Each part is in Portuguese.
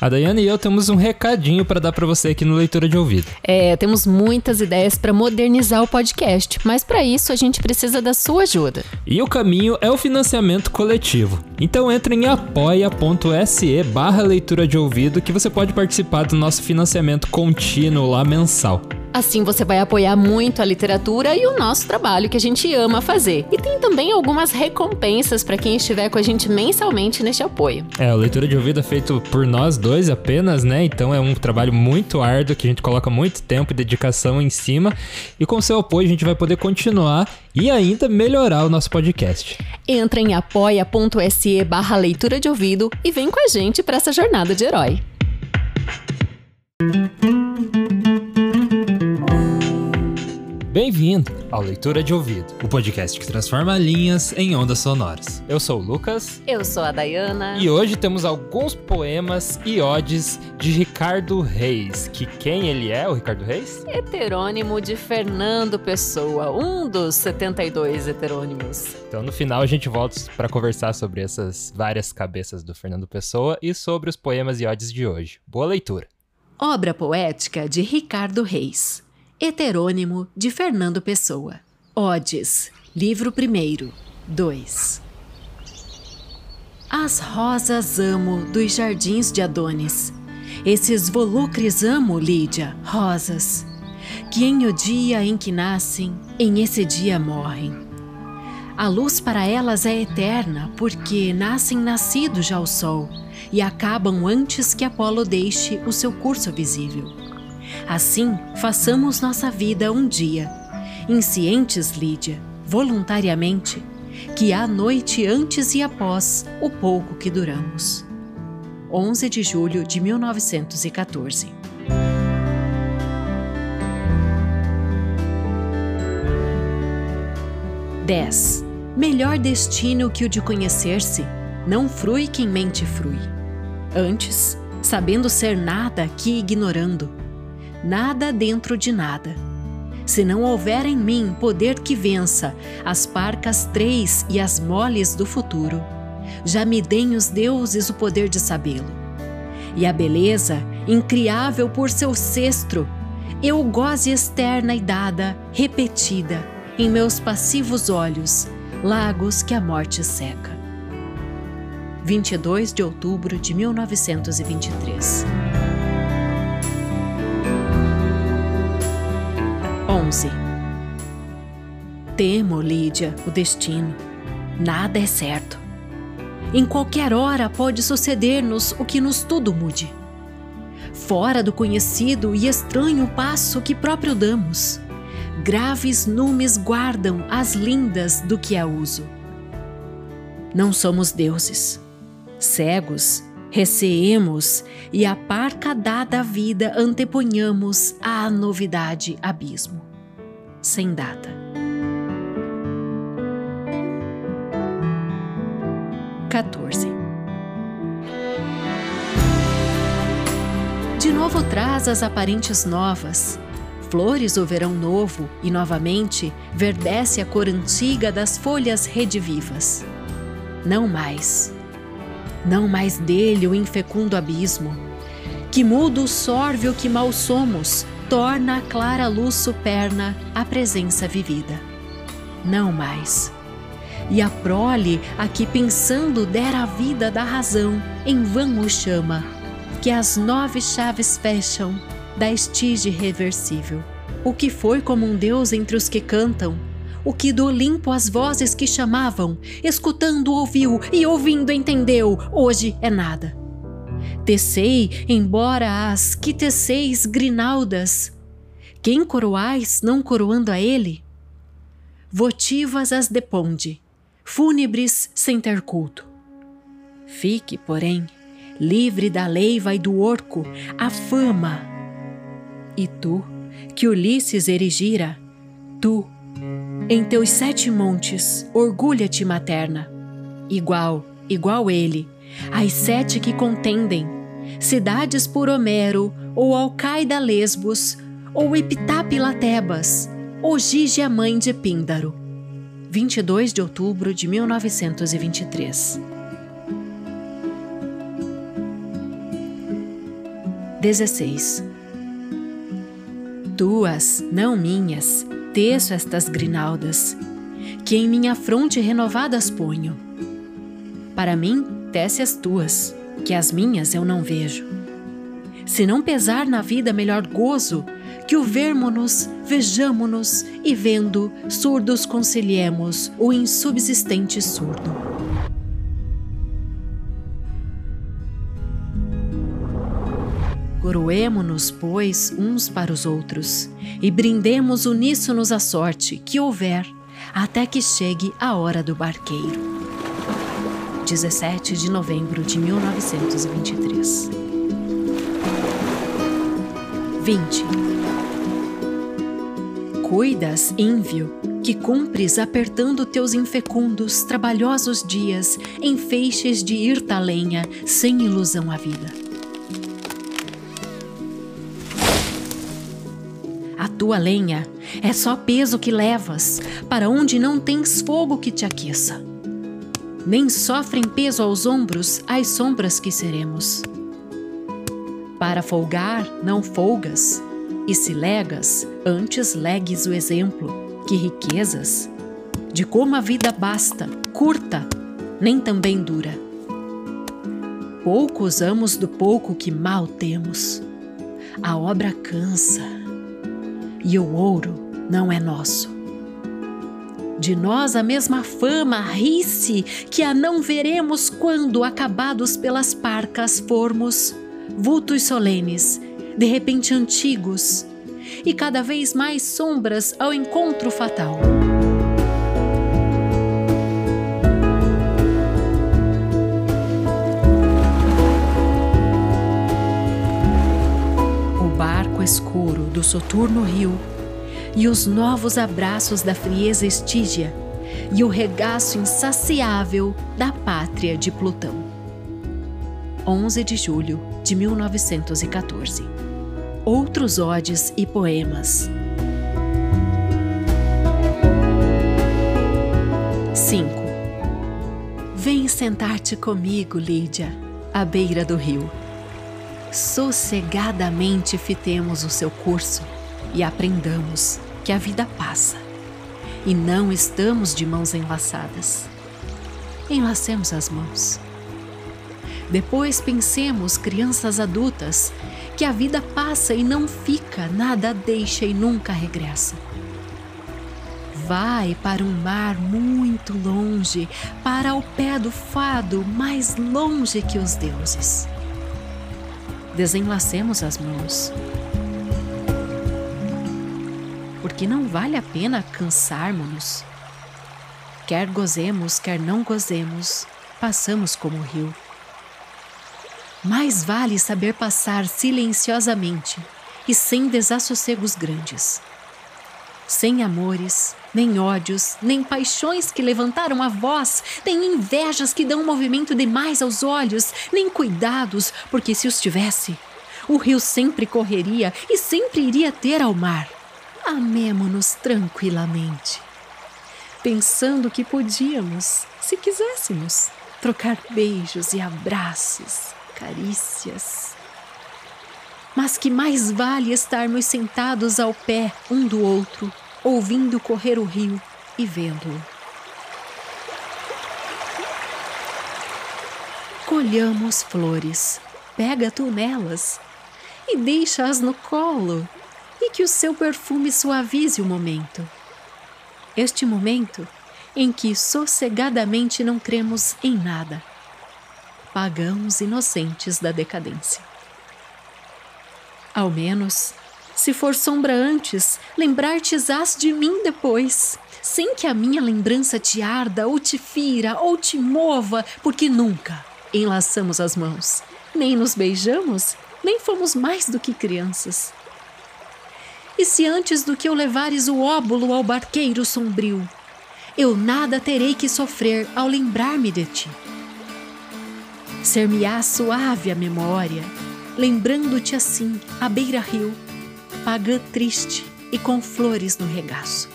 A Dayane e eu temos um recadinho para dar para você aqui no Leitura de Ouvido. É, temos muitas ideias para modernizar o podcast, mas para isso a gente precisa da sua ajuda. E o caminho é o financiamento coletivo. Então entre em apoia.se barra leitura de ouvido que você pode participar do nosso financiamento contínuo lá mensal. Assim você vai apoiar muito a literatura e o nosso trabalho que a gente ama fazer. E tem também algumas recompensas para quem estiver com a gente mensalmente neste apoio. É, a leitura de ouvido é feito por nós dois apenas, né? Então é um trabalho muito árduo que a gente coloca muito tempo e dedicação em cima. E com seu apoio a gente vai poder continuar e ainda melhorar o nosso podcast. Entra em apoia.se barra leitura de ouvido e vem com a gente para essa jornada de herói. Bem-vindo ao Leitura de Ouvido, o podcast que transforma linhas em ondas sonoras. Eu sou o Lucas. Eu sou a Dayana. E hoje temos alguns poemas e odes de Ricardo Reis. Que quem ele é, o Ricardo Reis? Heterônimo de Fernando Pessoa, um dos 72 heterônimos. Então no final a gente volta para conversar sobre essas várias cabeças do Fernando Pessoa e sobre os poemas e odes de hoje. Boa leitura. Obra poética de Ricardo Reis. Heterônimo de Fernando Pessoa. Odes, livro 1, 2. As rosas amo dos jardins de Adonis. Esses volucres amo, Lídia, rosas, que em o dia em que nascem, em esse dia morrem. A luz para elas é eterna, porque nascem nascido já o sol e acabam antes que Apolo deixe o seu curso visível. Assim, façamos nossa vida um dia, inscientes, Lídia, voluntariamente, que há noite antes e após o pouco que duramos. 11 de julho de 1914 10. Melhor destino que o de conhecer-se, não frui quem mente frui. Antes, sabendo ser nada que ignorando, nada dentro de nada. Se não houver em mim poder que vença as parcas três e as moles do futuro, já me deem os deuses o poder de sabê-lo. E a beleza, incriável por seu cestro, eu goze externa e dada, repetida, em meus passivos olhos, lagos que a morte seca. 22 de outubro de 1923 11 Temo, Lídia, o destino. Nada é certo. Em qualquer hora pode suceder-nos o que nos tudo mude. Fora do conhecido e estranho passo que próprio damos, graves numes guardam as lindas do que é uso. Não somos deuses. Cegos, receemos e a parca dada vida anteponhamos à novidade abismo sem data. Quatorze. De novo traz as aparentes novas, flores o verão novo e novamente verdece a cor antiga das folhas redivivas. Não mais, não mais dele o infecundo abismo, que muda o sorve o que mal somos, torna a clara luz superna a presença vivida. Não mais. E a prole, a que pensando dera a vida da razão, em vão o chama, que as nove chaves fecham da estige reversível. O que foi como um Deus entre os que cantam, o que do Olimpo as vozes que chamavam, escutando ouviu e ouvindo entendeu, hoje é nada Tecei, embora as que teceis grinaldas. Quem coroais, não coroando a ele? Votivas as deponde, fúnebres sem ter culto. Fique, porém, livre da leiva e do orco, a fama. E tu, que Ulisses erigira, tu, em teus sete montes, orgulha-te materna, igual, igual ele, as sete que contendem, cidades por Homero, ou Alcaida Lesbos, ou Epitapila Tebas, ou Gige a mãe de Píndaro. 22 de outubro de 1923 16. Tuas, não minhas, teço estas grinaldas, que em minha fronte renovadas ponho. Para mim, tece as tuas, que as minhas eu não vejo. Se não pesar na vida melhor gozo, que o vermo-nos, vejamo-nos e vendo, surdos conciliemos o insubsistente surdo. Coroemo-nos, pois, uns para os outros, e brindemos uníssonos a sorte que houver, até que chegue a hora do barqueiro. 17 de novembro de 1923. 20. Cuidas, ínvio, que cumpres apertando teus infecundos, trabalhosos dias em feixes de irta lenha, sem ilusão à vida. A tua lenha é só peso que levas para onde não tens fogo que te aqueça. Nem sofrem peso aos ombros as sombras que seremos. Para folgar, não folgas, e se legas, antes legues o exemplo, que riquezas, de como a vida basta, curta, nem também dura. Pouco usamos do pouco que mal temos. A obra cansa e o ouro não é nosso. De nós a mesma fama ri-se que a não veremos quando, acabados pelas parcas, formos vultos solenes, de repente antigos, e cada vez mais sombras ao encontro fatal. escuro do soturno rio, e os novos abraços da frieza estígia, e o regaço insaciável da pátria de Plutão. 11 de julho de 1914. Outros odes e poemas. 5. Vem sentar-te comigo, Lídia, à beira do rio sossegadamente fitemos o seu curso e aprendamos que a vida passa e não estamos de mãos enlaçadas. Enlacemos as mãos. Depois pensemos, crianças adultas, que a vida passa e não fica, nada deixa e nunca regressa. Vai para um mar muito longe, para o pé do fado, mais longe que os deuses desenlacemos as mãos. Porque não vale a pena cansarmos-nos. Quer gozemos, quer não gozemos, passamos como o rio. Mais vale saber passar silenciosamente e sem desassossegos grandes. Sem amores, nem ódios, nem paixões que levantaram a voz, nem invejas que dão movimento demais aos olhos, nem cuidados, porque se os tivesse, o rio sempre correria e sempre iria ter ao mar. Amemo-nos tranquilamente, pensando que podíamos, se quiséssemos, trocar beijos e abraços, carícias. Mas que mais vale estarmos sentados ao pé um do outro, ouvindo correr o rio e vendo-o. Colhamos flores, pega tu nelas e deixa-as no colo, que o seu perfume suavize o momento. Este momento em que sossegadamente não cremos em nada, pagãos inocentes da decadência. Ao menos se for sombra antes, lembrar-te-ás de mim depois, sem que a minha lembrança te arda, ou te fira, ou te mova, porque nunca enlaçamos as mãos, nem nos beijamos, nem fomos mais do que crianças. E se antes do que eu levares o óbulo ao barqueiro sombrio, eu nada terei que sofrer ao lembrar-me de ti. Ser-me-á suave a memória, lembrando-te assim, à beira-rio, pagã triste e com flores no regaço.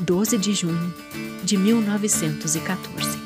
12 de junho de 1914.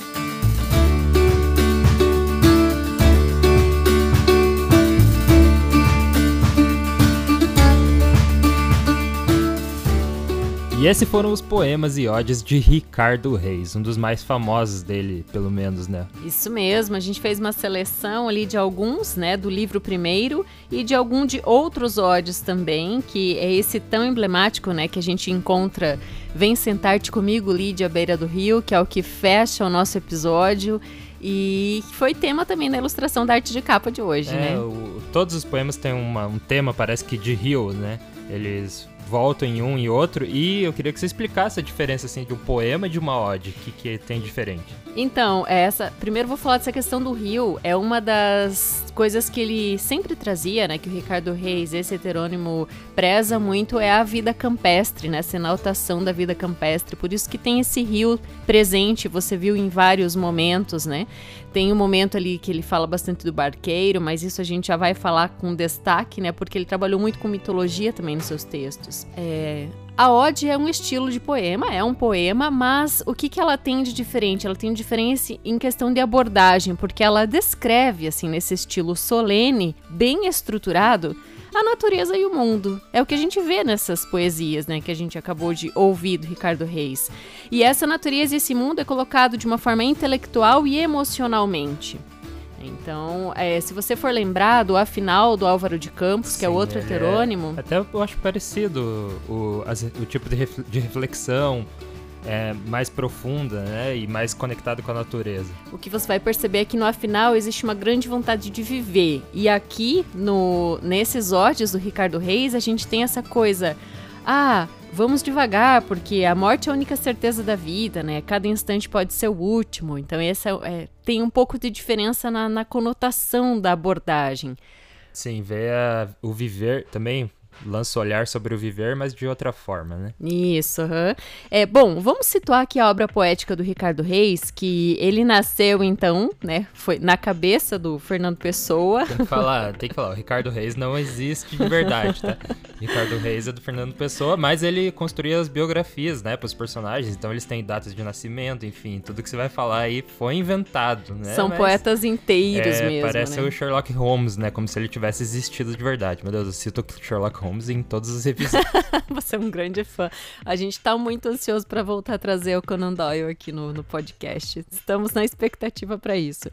E esses foram os poemas e odes de Ricardo Reis, um dos mais famosos dele, pelo menos, né? Isso mesmo, a gente fez uma seleção ali de alguns, né, do livro primeiro e de algum de outros odes também, que é esse tão emblemático, né, que a gente encontra Vem sentar-te comigo, Lídia, à beira do rio, que é o que fecha o nosso episódio. E foi tema também da ilustração da arte de capa de hoje, é, né? O, todos os poemas têm uma, um tema, parece que de rio, né? Eles voltam em um e outro. E eu queria que você explicasse a diferença assim, de um poema e de uma ode. O que, que tem diferente? Então, essa. Primeiro vou falar dessa questão do rio. É uma das coisas que ele sempre trazia, né? Que o Ricardo Reis, esse heterônimo, preza muito é a vida campestre, né? Essa enaltação da vida campestre. Por isso que tem esse rio presente, você viu em vários momentos, né? Tem um momento ali que ele fala bastante do barqueiro, mas isso a gente já vai falar com destaque, né? Porque ele trabalhou muito com mitologia também nos seus textos. É, a ode é um estilo de poema, é um poema, mas o que, que ela tem de diferente? Ela tem diferença em questão de abordagem, porque ela descreve, assim, nesse estilo solene, bem estruturado, a natureza e o mundo. É o que a gente vê nessas poesias, né, que a gente acabou de ouvir do Ricardo Reis. E essa natureza e esse mundo é colocado de uma forma intelectual e emocionalmente. Então, é, se você for lembrado, a final do Álvaro de Campos, Sim, que é outro é heterônimo. É, até eu acho parecido o, o tipo de, reflexão, é, mais profunda né, e mais conectado com a natureza. O que você vai perceber é que no afinal existe uma grande vontade de viver. E aqui, no nesses ódios do Ricardo Reis, a gente tem essa coisa. Ah, vamos devagar, porque a morte é a única certeza da vida, né? Cada instante pode ser o último. Então, esse é, é tem um pouco de diferença na, na conotação da abordagem. Sim, ver o viver também lança o olhar sobre o viver, mas de outra forma, né? Isso, uhum. é bom. Vamos situar aqui a obra poética do Ricardo Reis, que ele nasceu então, né? Foi na cabeça do Fernando Pessoa. Tem que falar, tem que falar. O Ricardo Reis não existe de verdade, tá? Ricardo Reis é do Fernando Pessoa, mas ele construía as biografias, né, para os personagens. Então eles têm datas de nascimento, enfim, tudo que você vai falar aí foi inventado, né? São mas, poetas inteiros é, mesmo. Parece né? o Sherlock Holmes, né? Como se ele tivesse existido de verdade. Meu Deus, eu cito Sherlock Holmes Holmes em todos os episódios. Você é um grande fã. A gente tá muito ansioso para voltar a trazer o Conan Doyle aqui no, no podcast. Estamos na expectativa para isso.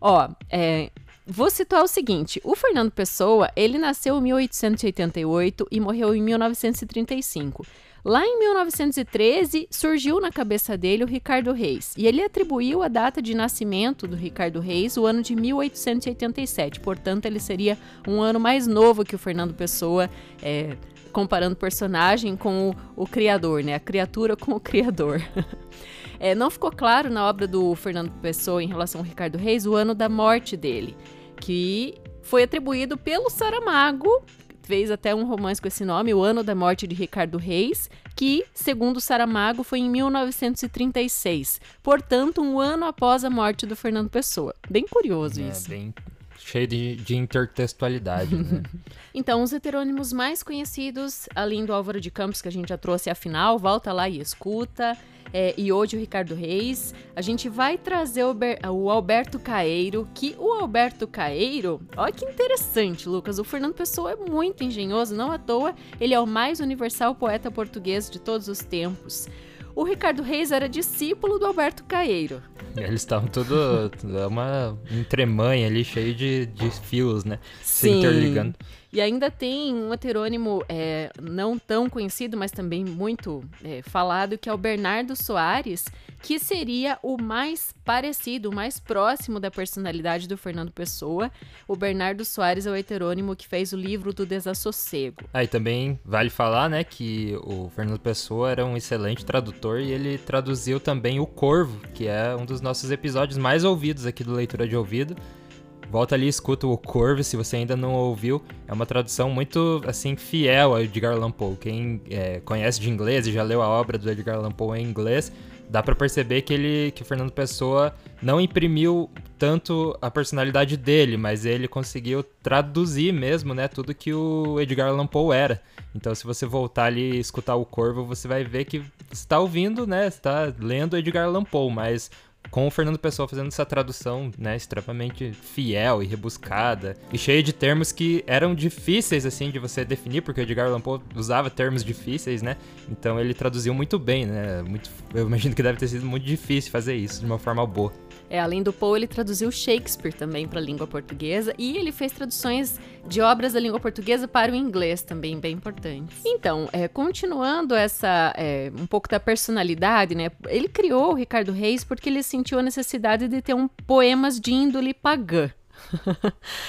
Ó, é, Vou citar o seguinte: o Fernando Pessoa, ele nasceu em 1888 e morreu em 1935. Lá em 1913, surgiu na cabeça dele o Ricardo Reis, e ele atribuiu a data de nascimento do Ricardo Reis o ano de 1887. Portanto, ele seria um ano mais novo que o Fernando Pessoa, é, comparando personagem com o, o criador, né? A criatura com o criador. É, não ficou claro na obra do Fernando Pessoa em relação ao Ricardo Reis o ano da morte dele, que foi atribuído pelo Saramago fez até um romance com esse nome, O Ano da Morte de Ricardo Reis, que, segundo Saramago, foi em 1936. Portanto, um ano após a morte do Fernando Pessoa. Bem curioso é, isso. Bem cheio de, de intertextualidade. Né? então, os heterônimos mais conhecidos, além do Álvaro de Campos, que a gente já trouxe afinal, volta lá e escuta é, e hoje o Ricardo Reis. A gente vai trazer o, o, Alberto Caeiro, que o Alberto Caeiro, olha que interessante, Lucas. O Fernando Pessoa é muito engenhoso, não à toa, ele é o mais universal poeta português de todos os tempos. O Ricardo Reis era discípulo do Alberto Caeiro. Eles estavam tudo. Uma entremanha ali, cheio de, de fios, né? Sim. Se interligando. E ainda tem um heterônimo é, não tão conhecido, mas também muito é, falado, que é o Bernardo Soares, que seria o mais parecido, o mais próximo da personalidade do Fernando Pessoa. O Bernardo Soares é o heterônimo que fez o livro do Desassossego. Aí ah, também vale falar, né, que o Fernando Pessoa era um excelente tradutor e ele traduziu também o Corvo, que é um dos nossos episódios mais ouvidos aqui do Leitura de Ouvido. Volta ali e escuta o Corvo, se você ainda não ouviu. É uma tradução muito, assim, fiel a Edgar Allan Poe. Quem é, conhece de inglês e já leu a obra do Edgar Allan Poe em inglês, dá para perceber que ele, que o Fernando Pessoa não imprimiu tanto a personalidade dele, mas ele conseguiu traduzir mesmo, né, tudo que o Edgar Allan Poe era. Então, se você voltar ali e escutar o Corvo, você vai ver que está ouvindo, né, está lendo Edgar Allan Poe, mas com o Fernando Pessoa fazendo essa tradução, né, extremamente fiel e rebuscada e cheia de termos que eram difíceis assim de você definir, porque o Edgar Allan Poe usava termos difíceis, né? Então ele traduziu muito bem, né? Muito, eu imagino que deve ter sido muito difícil fazer isso de uma forma boa. É, além do Poe, ele traduziu Shakespeare também para a língua portuguesa e ele fez traduções de obras da língua portuguesa para o inglês também, bem importantes. Então, é, continuando essa é, um pouco da personalidade, né? Ele criou o Ricardo Reis porque ele sentiu a necessidade de ter um poemas de índole pagã.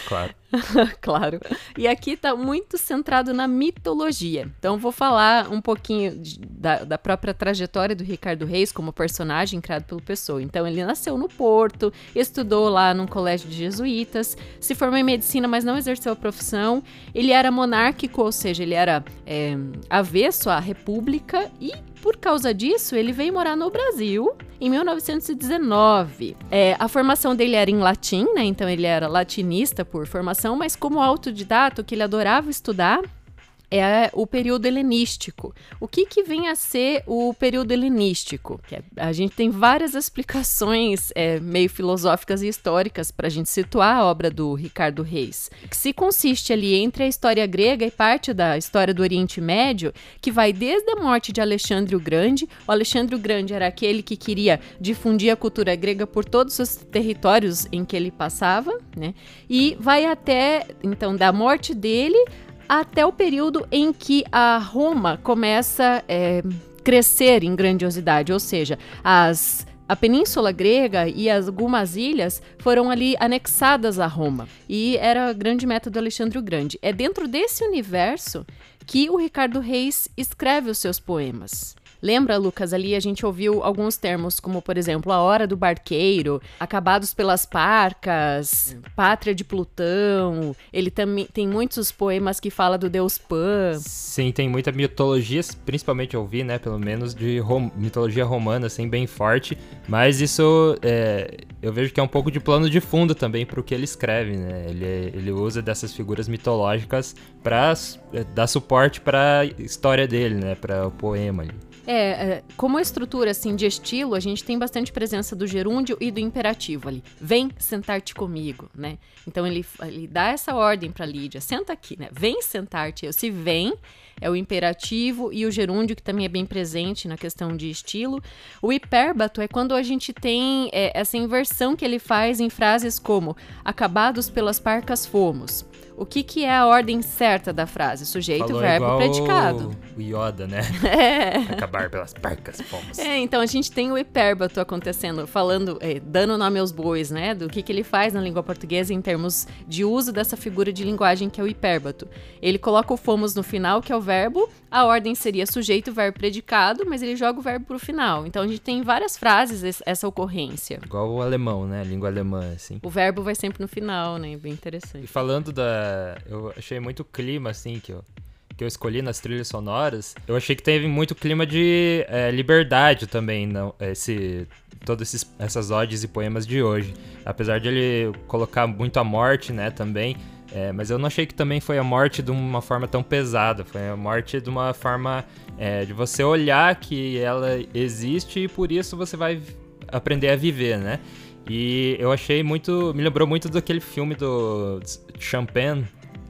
Claro. claro. E aqui está muito centrado na mitologia. Então, vou falar um pouquinho de, da, da, própria trajetória do Ricardo Reis como personagem criado pelo Pessoa. Então, ele nasceu no Porto, estudou lá num colégio de jesuítas, se formou em medicina, mas não exerceu a profissão. Ele era monárquico, ou seja, ele era é, avesso à república e por causa disso, ele veio morar no Brasil em 1919. É, a formação dele era em latim, né? Então ele era latinista por formação mas como autodidata, o que ele adorava estudar é o período helenístico. O que, que vem a ser o período helenístico? É, a gente tem várias explicações é, meio filosóficas e históricas para a gente situar a obra do Ricardo Reis, que se consiste ali entre a história grega e parte da história do Oriente Médio, que vai desde a morte de Alexandre o Grande. O Alexandre o Grande era aquele que queria difundir a cultura grega por todos os territórios em que ele passava, né? E vai até, então, da morte dele até o período em que a Roma começa a é, crescer em grandiosidade, ou seja, as a Península Grega e algumas ilhas foram ali anexadas a Roma. E era a grande meta do Alexandre o Grande. É dentro desse universo que o Ricardo Reis escreve os seus poemas. Lembra, Lucas, ali a gente ouviu alguns termos, como por exemplo, a hora do barqueiro, acabados pelas parcas, pátria de Plutão. Ele também tem muitos poemas que fala do deus Pan. Sim, tem muita mitologia, principalmente eu ouvi, né, pelo menos de rom mitologia romana, assim, bem forte. Mas isso é, eu vejo que é um pouco de plano de fundo também para o que ele escreve, né? Ele, ele usa dessas figuras mitológicas para é, dar suporte para a história dele, né, para o poema ali. É, é, como estrutura assim de estilo, a gente tem bastante presença do gerúndio e do imperativo ali. Vem sentar-te comigo, né? Então ele, ele dá essa ordem para Lídia, senta aqui, né? Vem sentar-te. Se vem é o imperativo e o gerúndio que também é bem presente na questão de estilo. O hipérbato é quando a gente tem é, essa inversão que ele faz em frases como acabados pelas parcas fomos. O que, que é a ordem certa da frase? Sujeito, Falou verbo, predicado. O Yoda, né? É. Acabar pelas parcas, fomos. É, então a gente tem o hipérbato acontecendo, falando, é, dando nome aos bois, né? Do que, que ele faz na língua portuguesa em termos de uso dessa figura de linguagem que é o hipérbato. Ele coloca o fomos no final, que é o verbo, a ordem seria sujeito, verbo, predicado, mas ele joga o verbo pro final. Então a gente tem várias frases essa ocorrência. Igual o alemão, né? A língua alemã, assim. O verbo vai sempre no final, né? Bem interessante. E falando da. Eu achei muito clima, assim, que eu que eu escolhi nas trilhas sonoras, eu achei que teve muito clima de é, liberdade também, não, esse, todas essas odes e poemas de hoje. Apesar de ele colocar muito a morte, né, também, é, mas eu não achei que também foi a morte de uma forma tão pesada. Foi a morte de uma forma é, de você olhar que ela existe e por isso você vai aprender a viver, né? E eu achei muito. Me lembrou muito daquele filme do Champagne,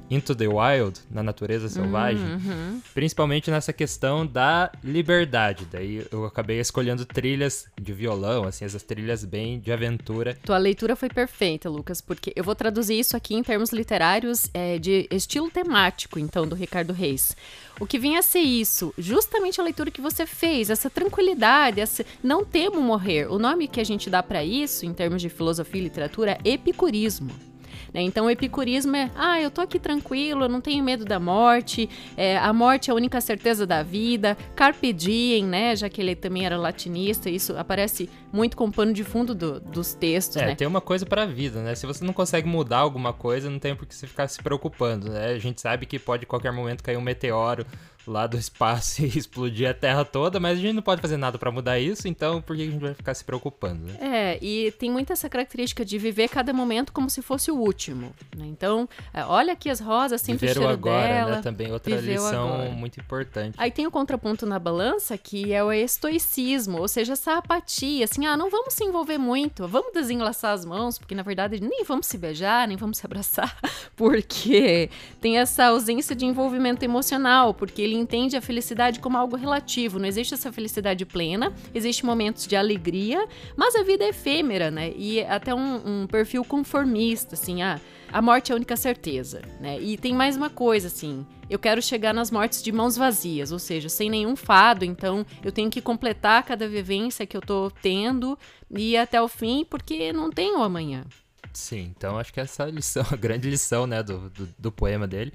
Into the Wild, na natureza selvagem, uhum. principalmente nessa questão da liberdade. Daí eu acabei escolhendo trilhas de violão, assim, essas trilhas bem de aventura. Tua leitura foi perfeita, Lucas, porque eu vou traduzir isso aqui em termos literários é, de estilo temático, então, do Ricardo Reis. O que vinha a ser isso? Justamente a leitura que você fez, essa tranquilidade, essa não temo morrer. O nome que a gente dá para isso, em termos de filosofia e literatura, é epicurismo. Né? Então o epicurismo é, ah, eu tô aqui tranquilo, eu não tenho medo da morte, é, a morte é a única certeza da vida, carpe diem, né? Já que ele também era latinista, isso aparece muito com pano de fundo do, dos textos, é, né? tem uma coisa para a vida, né? Se você não consegue mudar alguma coisa, não tem por que você ficar se preocupando, né? A gente sabe que pode qualquer momento cair um meteoro lá do espaço e explodir a Terra toda, mas a gente não pode fazer nada para mudar isso, então por que a gente vai ficar se preocupando? Né? É, e tem muito essa característica de viver cada momento como se fosse o último. Né? Então, é, olha aqui as rosas, sempre Viver o cheiro agora, dela. Né? Também outra lição agora. muito importante. Aí tem o contraponto na balança, que é o estoicismo, ou seja, essa apatia, assim: ah, não vamos se envolver muito, vamos desenlaçar as mãos, porque na verdade nem vamos se beijar, nem vamos se abraçar, porque tem essa ausência de envolvimento emocional, porque ele entende a felicidade como algo relativo. Não existe essa felicidade plena, existe momentos de alegria, mas a vida é efêmera, né? E até um, um perfil conformista, assim, ah, a morte é a única certeza, né? E tem mais uma coisa, assim eu quero chegar nas mortes de mãos vazias, ou seja, sem nenhum fado, então eu tenho que completar cada vivência que eu tô tendo e ir até o fim, porque não tenho amanhã. Sim, então acho que essa é lição, a grande lição, né, do, do, do poema dele.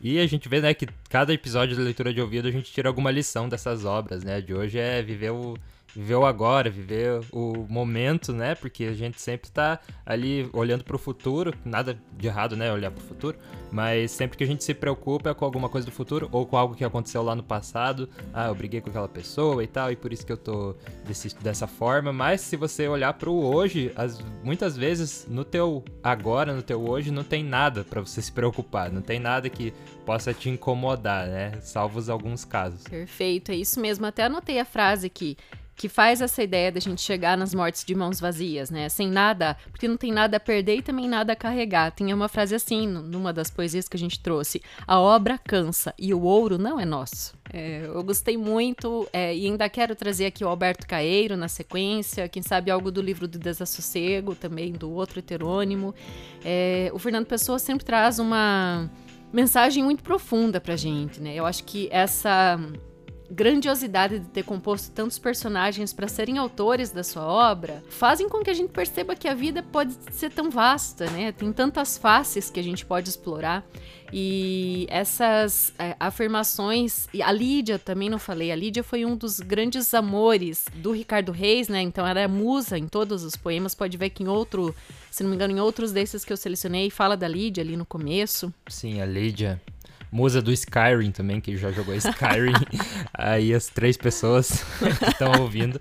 E a gente vê, né, que cada episódio da leitura de ouvido a gente tira alguma lição dessas obras, né? De hoje é viver o, viver o agora, viver o momento, né? Porque a gente sempre tá ali olhando para o futuro, nada de errado, né? Olhar para o futuro, mas sempre que a gente se preocupa com alguma coisa do futuro ou com algo que aconteceu lá no passado, ah, eu briguei com aquela pessoa e tal, e por isso que eu tô desse, dessa forma. Mas se você olhar para o hoje, as, muitas vezes no teu agora, no teu hoje, não tem nada para você se preocupar, não tem nada que possa te incomodar, né? Salvos alguns casos. Perfeito, é isso mesmo. Até anotei a frase aqui que faz essa ideia da gente chegar nas mortes de mãos vazias, né? Sem nada, porque não tem nada a perder e também nada a carregar. Tem uma frase assim, numa das poesias que a gente trouxe: A obra cansa e o ouro não é nosso. É, eu gostei muito é, e ainda quero trazer aqui o Alberto Caeiro na sequência, quem sabe algo do livro do Desassossego, também do outro heterônimo. É, o Fernando Pessoa sempre traz uma mensagem muito profunda pra gente, né? Eu acho que essa grandiosidade de ter composto tantos personagens para serem autores da sua obra fazem com que a gente perceba que a vida pode ser tão vasta, né? Tem tantas faces que a gente pode explorar. E essas é, afirmações, e a Lídia também não falei, a Lídia foi um dos grandes amores do Ricardo Reis, né? Então ela é musa em todos os poemas, pode ver que em outro, se não me engano, em outros desses que eu selecionei, fala da Lídia ali no começo. Sim, a Lídia musa do Skyrim também, que já jogou Skyrim. Aí as três pessoas que estão ouvindo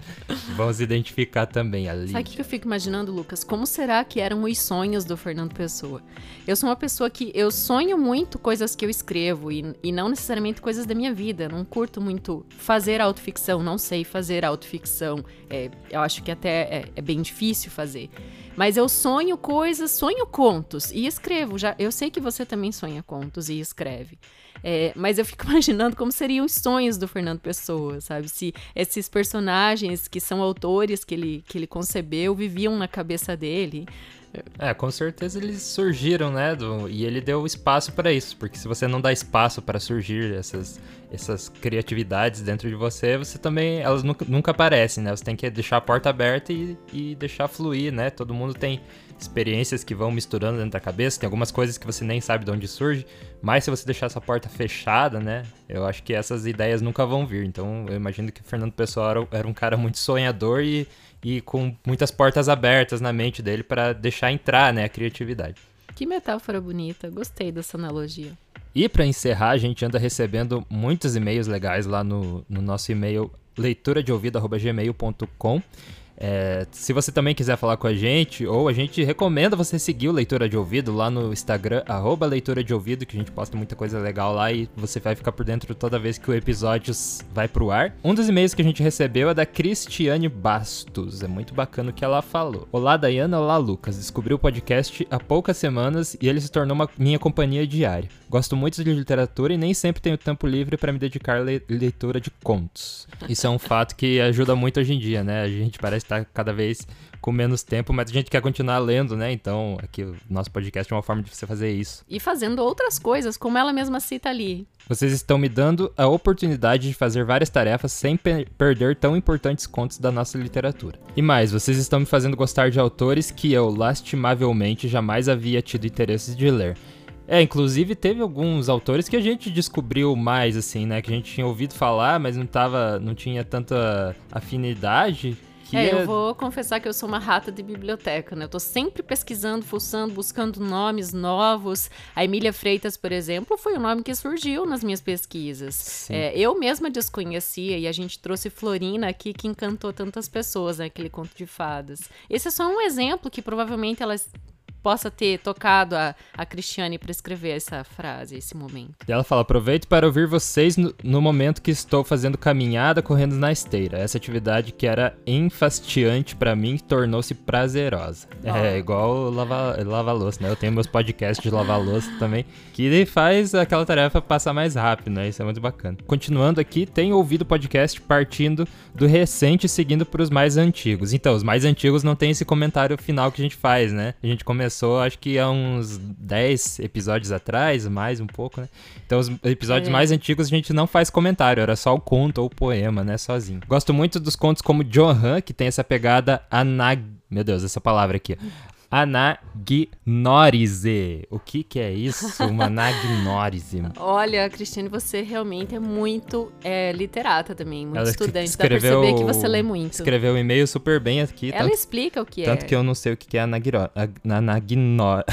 vão se identificar também. Ali. Sabe o que eu fico imaginando, Lucas? Como será que eram os sonhos do Fernando Pessoa? Eu sou uma pessoa que eu sonho muito coisas que eu escrevo e, e não necessariamente coisas da minha vida. Eu não curto muito fazer autoficção, não sei fazer autoficção. É, eu acho que até é, é bem difícil fazer. Mas eu sonho coisas, sonho contos e escrevo. Já, eu sei que você também sonha contos e escreve. É, mas eu fico imaginando como seriam os sonhos do Fernando Pessoa, sabe? Se esses personagens que são autores que ele, que ele concebeu viviam na cabeça dele. É, com certeza eles surgiram, né? Do, e ele deu espaço para isso, porque se você não dá espaço para surgir essas, essas criatividades dentro de você, você também elas nunca, nunca aparecem, né? Você tem que deixar a porta aberta e, e deixar fluir, né? Todo mundo tem experiências que vão misturando dentro da cabeça, tem algumas coisas que você nem sabe de onde surge, mas se você deixar essa porta fechada, né, eu acho que essas ideias nunca vão vir. Então eu imagino que o Fernando Pessoa era, um cara muito sonhador e, e com muitas portas abertas na mente dele para deixar entrar, né, a criatividade. Que metáfora bonita, gostei dessa analogia. E para encerrar, a gente anda recebendo muitos e-mails legais lá no, no nosso e-mail leitura de ouvido@gmail.com. É, se você também quiser falar com a gente, ou a gente recomenda você seguir o Leitura de Ouvido lá no Instagram, arroba Leitura de Ouvido, que a gente posta muita coisa legal lá e você vai ficar por dentro toda vez que o episódio vai pro ar. Um dos e-mails que a gente recebeu é da Cristiane Bastos. É muito bacana o que ela falou. Olá, Dayana. Olá, Lucas. Descobri o podcast há poucas semanas e ele se tornou uma minha companhia diária. Gosto muito de literatura e nem sempre tenho tempo livre para me dedicar à leitura de contos. Isso é um fato que ajuda muito hoje em dia, né? A gente parece está cada vez com menos tempo, mas a gente quer continuar lendo, né? Então, aqui o nosso podcast é uma forma de você fazer isso. E fazendo outras coisas, como ela mesma cita ali. Vocês estão me dando a oportunidade de fazer várias tarefas sem perder tão importantes contos da nossa literatura. E mais, vocês estão me fazendo gostar de autores que eu, lastimavelmente, jamais havia tido interesse de ler. É, inclusive teve alguns autores que a gente descobriu mais, assim, né? Que a gente tinha ouvido falar, mas não tava. não tinha tanta afinidade. É, eu vou confessar que eu sou uma rata de biblioteca, né? Eu tô sempre pesquisando, fuçando, buscando nomes novos. A Emília Freitas, por exemplo, foi o um nome que surgiu nas minhas pesquisas. É, eu mesma desconhecia e a gente trouxe Florina aqui que encantou tantas pessoas, né? Aquele conto de fadas. Esse é só um exemplo que provavelmente elas possa ter tocado a, a Cristiane para escrever essa frase, esse momento. E ela fala: aproveito para ouvir vocês no, no, momento que estou fazendo caminhada correndo na esteira. Essa atividade que era enfastiante para mim tornou-se prazerosa. Oh. É igual lavar lava louça, né? Eu tenho meus podcasts de lavar louça também, que faz aquela tarefa passar mais rápido, né? Isso é muito bacana. Continuando aqui, tenho ouvido o podcast partindo do recente seguindo para os mais antigos. Então, os mais antigos não tem esse comentário final que a gente faz, né? A gente começou, acho que há uns 10 episódios atrás, mais um pouco, né? Então, os episódios é. mais antigos a gente não faz comentário, era só o conto ou o poema, né? Sozinho. Gosto muito dos contos como Johan, que tem essa pegada anag... Meu Deus, essa palavra aqui. Anagnorize. O que que é isso? Uma anagnorize. Olha, Cristiane, você realmente é muito é, literata também, muito Ela estudante. Escreveu, Dá pra perceber que você lê muito. Escreveu um e-mail super bem aqui. Ela tanto, explica o que tanto é. Tanto que eu não sei o que é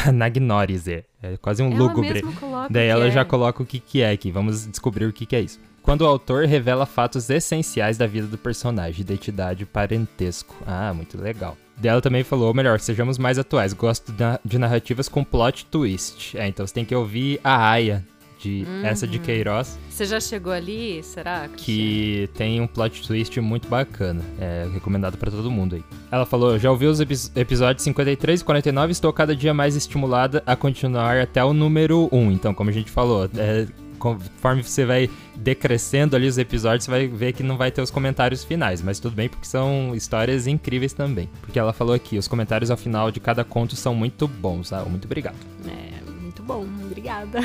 anagnorize. É quase um ela lúgubre. Daí ela é. já coloca o que que é aqui. Vamos descobrir o que que é isso quando o autor revela fatos essenciais da vida do personagem, identidade, parentesco. Ah, muito legal. Dela também falou, ou melhor, sejamos mais atuais. Gosto de narrativas com plot twist. É, então você tem que ouvir a Aya, de uhum. essa de Queiroz. Você já chegou ali, será? Que tem um plot twist muito bacana. É recomendado para todo mundo aí. Ela falou: já ouvi os episódios 53 e 49 estou cada dia mais estimulada a continuar até o número 1. Então, como a gente falou, é, conforme você vai decrescendo ali os episódios, você vai ver que não vai ter os comentários finais, mas tudo bem porque são histórias incríveis também. Porque ela falou aqui, os comentários ao final de cada conto são muito bons, tá? Muito obrigado. É, muito bom, obrigada.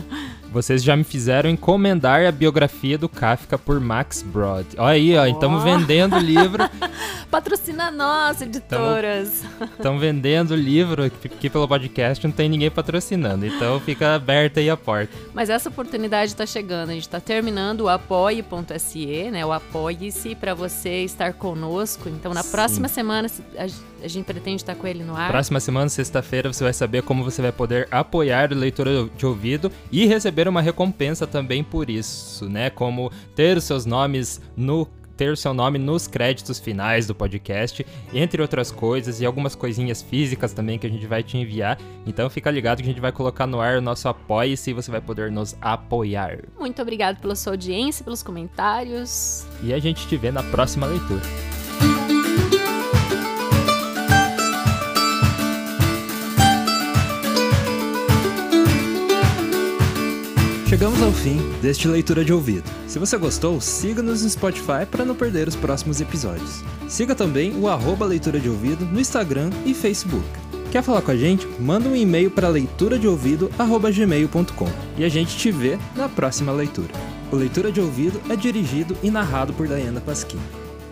Vocês já me fizeram encomendar a biografia do Kafka por Max Brod. Olha aí, ó, estamos oh. vendendo o livro. Patrocina nós, editoras. Estão vendendo o livro aqui pelo podcast, não tem ninguém patrocinando, então fica aberta aí a porta. Mas essa oportunidade está chegando, a gente está terminando o apoie.se, né? O apoie-se para você estar conosco. Então, na Sim. próxima semana, a gente pretende estar com ele no ar. Próxima semana, sexta-feira, você vai saber como você vai poder apoiar o leitor de ouvido e receber uma recompensa também por isso, né? Como ter os seus nomes no ter o seu nome nos créditos finais do podcast, entre outras coisas, e algumas coisinhas físicas também que a gente vai te enviar. Então fica ligado que a gente vai colocar no ar o nosso apoie-se e você vai poder nos apoiar. Muito obrigado pela sua audiência, pelos comentários. E a gente te vê na próxima leitura. Chegamos ao fim deste leitura de ouvido. Se você gostou, siga-nos no Spotify para não perder os próximos episódios. Siga também o arroba leitura de ouvido no Instagram e Facebook. Quer falar com a gente? Manda um e-mail para leituradeouvido@gmail.com e a gente te vê na próxima leitura. O Leitura de Ouvido é dirigido e narrado por Diana Pasquim.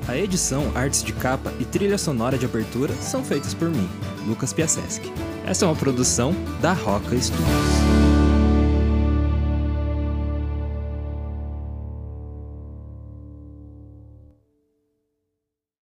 A edição, artes de capa e trilha sonora de abertura são feitas por mim, Lucas Piaseschi. Essa é uma produção da Roca Studios.